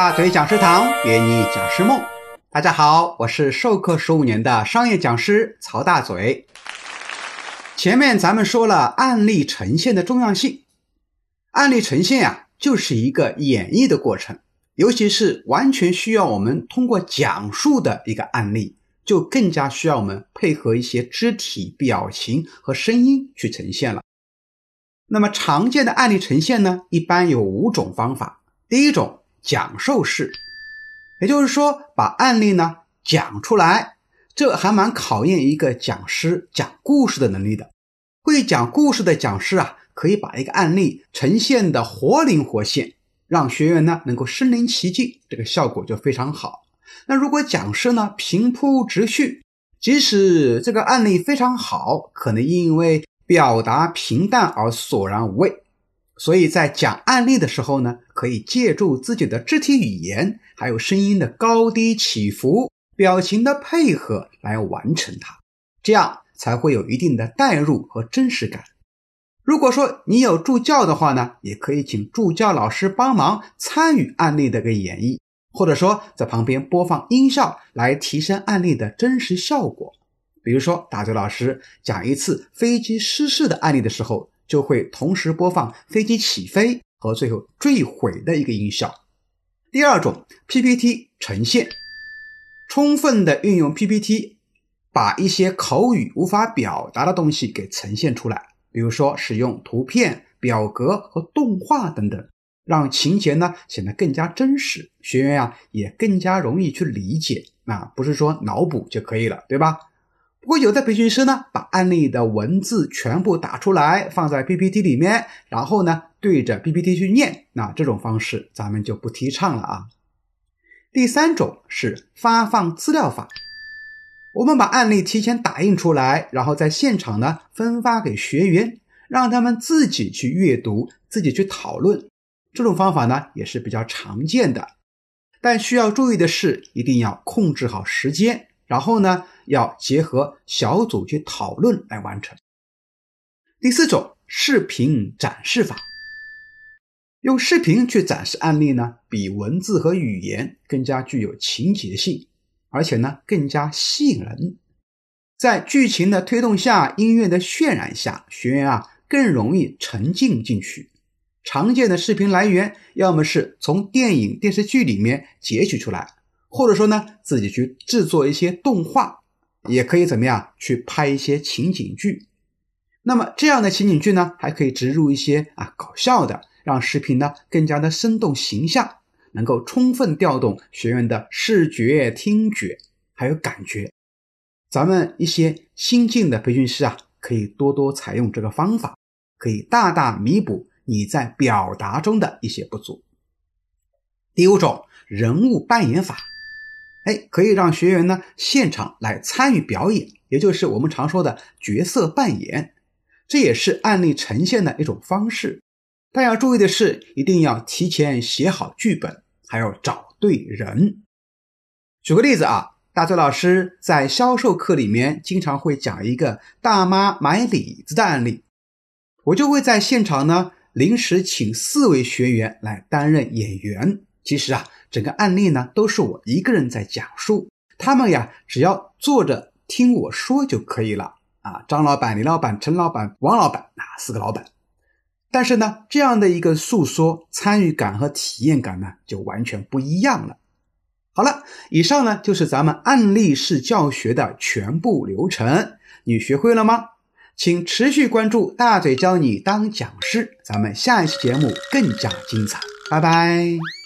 大嘴讲师堂约你讲师梦，大家好，我是授课十五年的商业讲师曹大嘴。前面咱们说了案例呈现的重要性，案例呈现呀，就是一个演绎的过程，尤其是完全需要我们通过讲述的一个案例，就更加需要我们配合一些肢体表情和声音去呈现了。那么常见的案例呈现呢，一般有五种方法。第一种。讲授式，也就是说，把案例呢讲出来，这还蛮考验一个讲师讲故事的能力的。会讲故事的讲师啊，可以把一个案例呈现的活灵活现，让学员呢能够身临其境，这个效果就非常好。那如果讲师呢平铺直叙，即使这个案例非常好，可能因为表达平淡而索然无味。所以在讲案例的时候呢，可以借助自己的肢体语言，还有声音的高低起伏、表情的配合来完成它，这样才会有一定的代入和真实感。如果说你有助教的话呢，也可以请助教老师帮忙参与案例的个演绎，或者说在旁边播放音效来提升案例的真实效果。比如说，大嘴老师讲一次飞机失事的案例的时候。就会同时播放飞机起飞和最后坠毁的一个音效。第二种 PPT 呈现，充分的运用 PPT，把一些口语无法表达的东西给呈现出来。比如说使用图片、表格和动画等等，让情节呢显得更加真实，学员呀也更加容易去理解。那不是说脑补就可以了，对吧？不过有的培训师呢，把案例的文字全部打出来，放在 PPT 里面，然后呢对着 PPT 去念，那这种方式咱们就不提倡了啊。第三种是发放资料法，我们把案例提前打印出来，然后在现场呢分发给学员，让他们自己去阅读，自己去讨论。这种方法呢也是比较常见的，但需要注意的是，一定要控制好时间。然后呢，要结合小组去讨论来完成。第四种视频展示法，用视频去展示案例呢，比文字和语言更加具有情节性，而且呢更加吸引人。在剧情的推动下，音乐的渲染下，学员啊更容易沉浸进去。常见的视频来源，要么是从电影、电视剧里面截取出来。或者说呢，自己去制作一些动画，也可以怎么样去拍一些情景剧。那么这样的情景剧呢，还可以植入一些啊搞笑的，让视频呢更加的生动形象，能够充分调动学员的视觉、听觉还有感觉。咱们一些新进的培训师啊，可以多多采用这个方法，可以大大弥补你在表达中的一些不足。第五种人物扮演法。哎，可以让学员呢现场来参与表演，也就是我们常说的角色扮演，这也是案例呈现的一种方式。但要注意的是，一定要提前写好剧本，还要找对人。举个例子啊，大周老师在销售课里面经常会讲一个大妈买李子的案例，我就会在现场呢临时请四位学员来担任演员。其实啊。整个案例呢，都是我一个人在讲述，他们呀，只要坐着听我说就可以了啊。张老板、李老板、陈老板、王老板啊，四个老板。但是呢，这样的一个诉说，参与感和体验感呢，就完全不一样了。好了，以上呢就是咱们案例式教学的全部流程，你学会了吗？请持续关注大嘴教你当讲师，咱们下一期节目更加精彩，拜拜。